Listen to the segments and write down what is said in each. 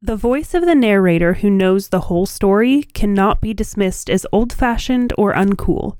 The voice of the narrator who knows the whole story cannot be dismissed as old fashioned or uncool.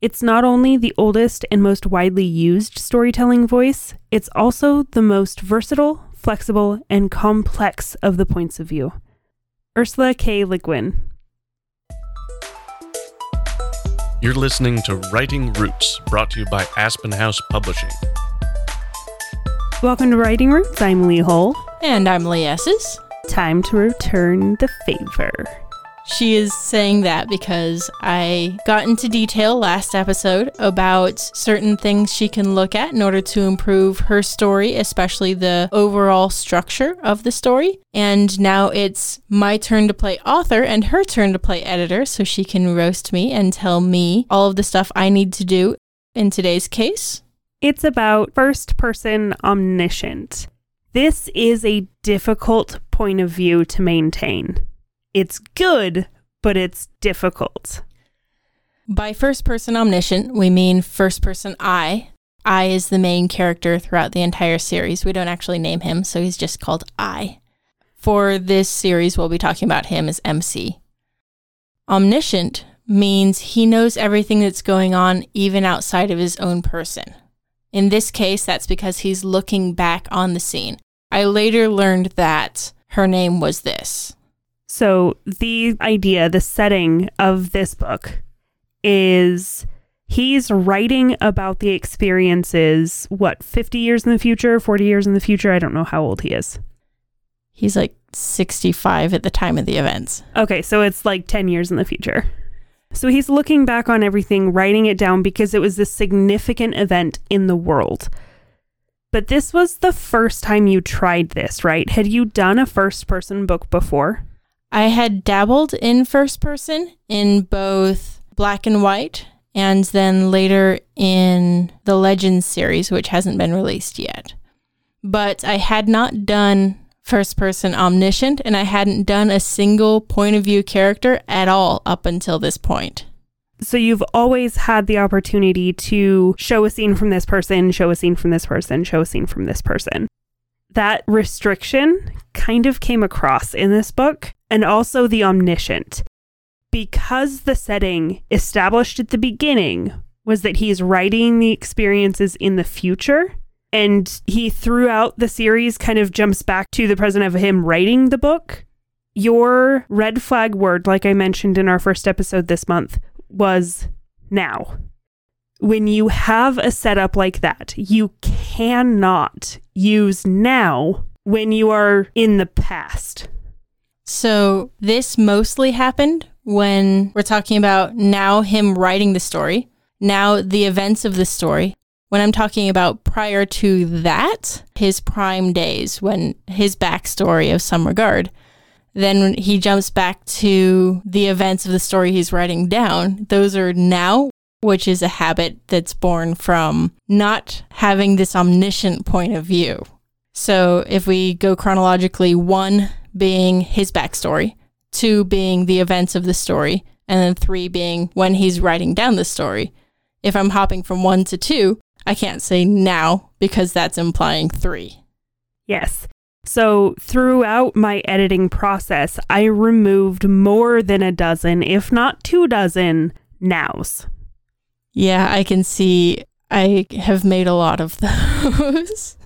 It's not only the oldest and most widely used storytelling voice, it's also the most versatile, flexible, and complex of the points of view. Ursula K. Le Guin. You're listening to Writing Roots, brought to you by Aspen House Publishing. Welcome to Writing Roots. I'm Lee Hull. And I'm Ley Esses. Time to return the favor. She is saying that because I got into detail last episode about certain things she can look at in order to improve her story, especially the overall structure of the story. And now it's my turn to play author and her turn to play editor, so she can roast me and tell me all of the stuff I need to do in today's case. It's about first person omniscient. This is a difficult point of view to maintain. It's good, but it's difficult. By first person omniscient, we mean first person I. I is the main character throughout the entire series. We don't actually name him, so he's just called I. For this series, we'll be talking about him as MC. Omniscient means he knows everything that's going on even outside of his own person. In this case, that's because he's looking back on the scene. I later learned that her name was this. So, the idea, the setting of this book is he's writing about the experiences, what, 50 years in the future, 40 years in the future? I don't know how old he is. He's like 65 at the time of the events. Okay, so it's like 10 years in the future. So he's looking back on everything, writing it down because it was a significant event in the world. But this was the first time you tried this, right? Had you done a first person book before? I had dabbled in first person in both black and white and then later in the Legends series, which hasn't been released yet. But I had not done first person omniscient, and I hadn't done a single point of view character at all up until this point. So you've always had the opportunity to show a scene from this person, show a scene from this person, show a scene from this person. That restriction kind of came across in this book, and also the omniscient. Because the setting established at the beginning was that he's writing the experiences in the future, and he throughout the series kind of jumps back to the present of him writing the book. Your red flag word, like I mentioned in our first episode this month, was now. When you have a setup like that, you cannot use now when you are in the past. So, this mostly happened when we're talking about now him writing the story, now the events of the story, when I'm talking about prior to that, his prime days, when his backstory of some regard, then he jumps back to the events of the story he's writing down. Those are now, which is a habit that's born from not having this omniscient point of view. So if we go chronologically, one being his backstory, two being the events of the story, and then three being when he's writing down the story. If I'm hopping from one to two, I can't say now because that's implying three. Yes. So, throughout my editing process, I removed more than a dozen, if not two dozen, nows. Yeah, I can see I have made a lot of those.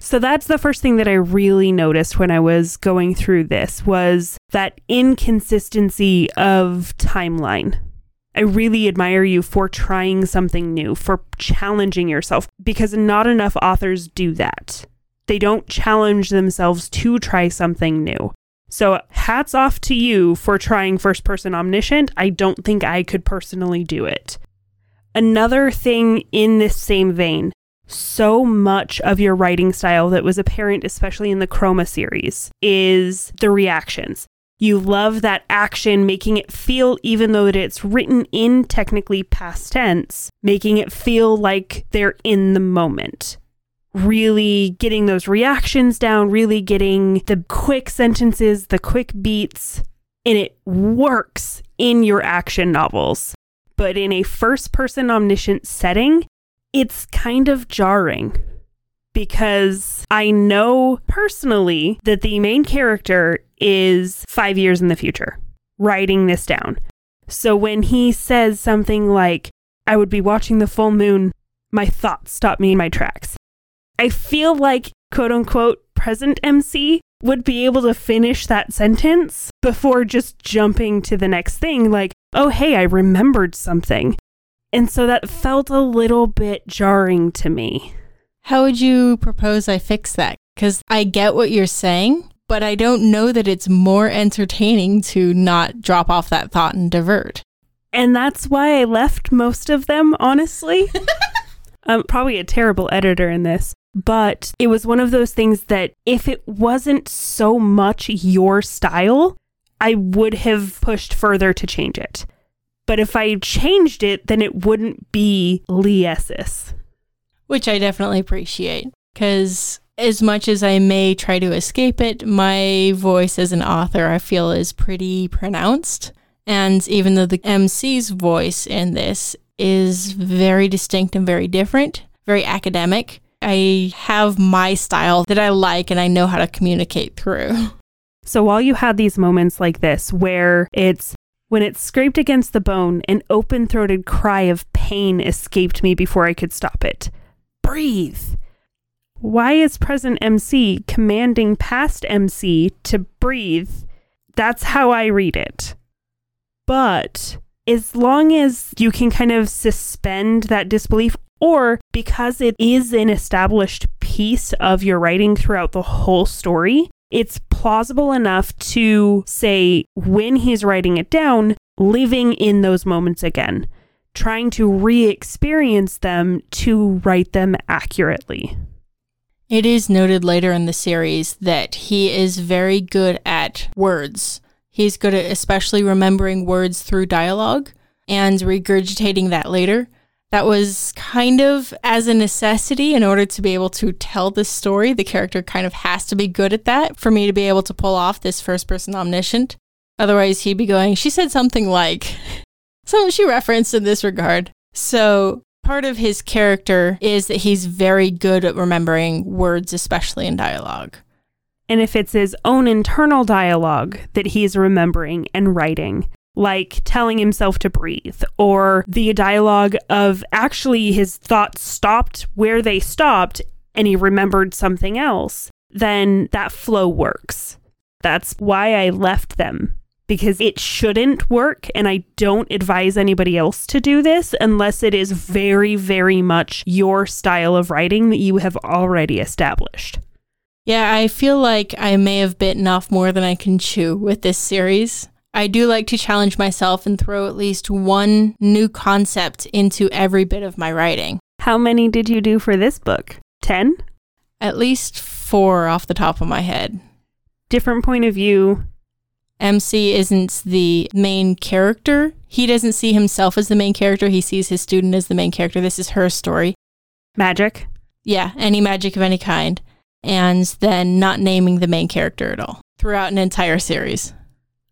So that's the first thing that I really noticed when I was going through this was that inconsistency of timeline. I really admire you for trying something new, for challenging yourself, because not enough authors do that. They don't challenge themselves to try something new. So, hats off to you for trying first person omniscient. I don't think I could personally do it. Another thing in this same vein so much of your writing style that was apparent, especially in the Chroma series, is the reactions. You love that action, making it feel, even though that it's written in technically past tense, making it feel like they're in the moment. Really getting those reactions down, really getting the quick sentences, the quick beats, and it works in your action novels. But in a first person omniscient setting, it's kind of jarring because I know personally that the main character is five years in the future writing this down. So when he says something like, I would be watching the full moon, my thoughts stop me in my tracks. I feel like, quote unquote, present MC would be able to finish that sentence before just jumping to the next thing, like, oh, hey, I remembered something. And so that felt a little bit jarring to me. How would you propose I fix that? Because I get what you're saying, but I don't know that it's more entertaining to not drop off that thought and divert. And that's why I left most of them, honestly. I'm probably a terrible editor in this, but it was one of those things that if it wasn't so much your style, I would have pushed further to change it. But if I changed it, then it wouldn't be Ley Which I definitely appreciate because as much as I may try to escape it, my voice as an author I feel is pretty pronounced. And even though the MC's voice in this is very distinct and very different, very academic, I have my style that I like and I know how to communicate through. So while you had these moments like this where it's when it scraped against the bone, an open throated cry of pain escaped me before I could stop it. Breathe. Why is present MC commanding past MC to breathe? That's how I read it. But as long as you can kind of suspend that disbelief, or because it is an established piece of your writing throughout the whole story, it's plausible enough to say when he's writing it down, living in those moments again, trying to re experience them to write them accurately. It is noted later in the series that he is very good at words. He's good at especially remembering words through dialogue and regurgitating that later. That was kind of as a necessity in order to be able to tell this story. The character kind of has to be good at that for me to be able to pull off this first person omniscient. Otherwise, he'd be going, She said something like, something she referenced in this regard. So part of his character is that he's very good at remembering words, especially in dialogue. And if it's his own internal dialogue that he's remembering and writing, like telling himself to breathe, or the dialogue of actually his thoughts stopped where they stopped and he remembered something else, then that flow works. That's why I left them because it shouldn't work. And I don't advise anybody else to do this unless it is very, very much your style of writing that you have already established. Yeah, I feel like I may have bitten off more than I can chew with this series. I do like to challenge myself and throw at least one new concept into every bit of my writing. How many did you do for this book? 10? At least four off the top of my head. Different point of view, MC isn't the main character. He doesn't see himself as the main character. He sees his student as the main character. This is her story. Magic. Yeah, any magic of any kind. And then not naming the main character at all throughout an entire series.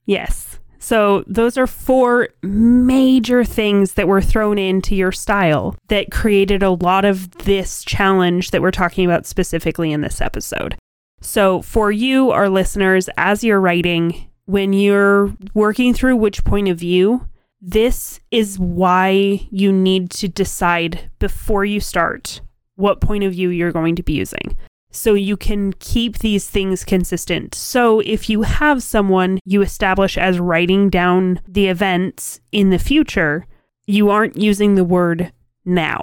Yes. So those are four major things that were thrown into your style that created a lot of this challenge that we're talking about specifically in this episode. So for you, our listeners, as you're writing, when you're working through which point of view, this is why you need to decide before you start what point of view you're going to be using. So you can keep these things consistent. So if you have someone you establish as writing down the events in the future, you aren't using the word now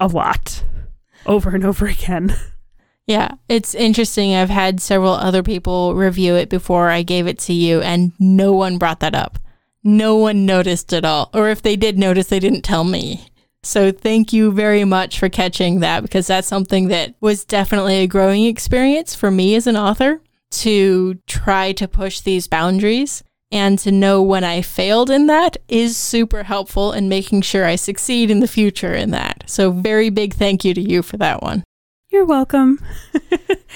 a lot over and over again. Yeah, it's interesting. I've had several other people review it before I gave it to you, and no one brought that up. No one noticed at all. Or if they did notice, they didn't tell me. So thank you very much for catching that because that's something that was definitely a growing experience for me as an author to try to push these boundaries and to know when I failed in that is super helpful in making sure I succeed in the future in that. So very big thank you to you for that one. You're welcome.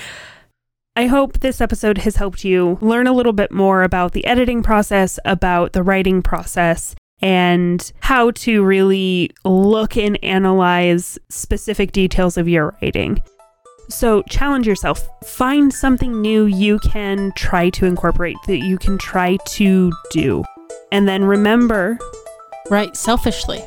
I hope this episode has helped you learn a little bit more about the editing process, about the writing process, and how to really look and analyze specific details of your writing. So challenge yourself. Find something new you can try to incorporate, that you can try to do. And then remember Write selfishly.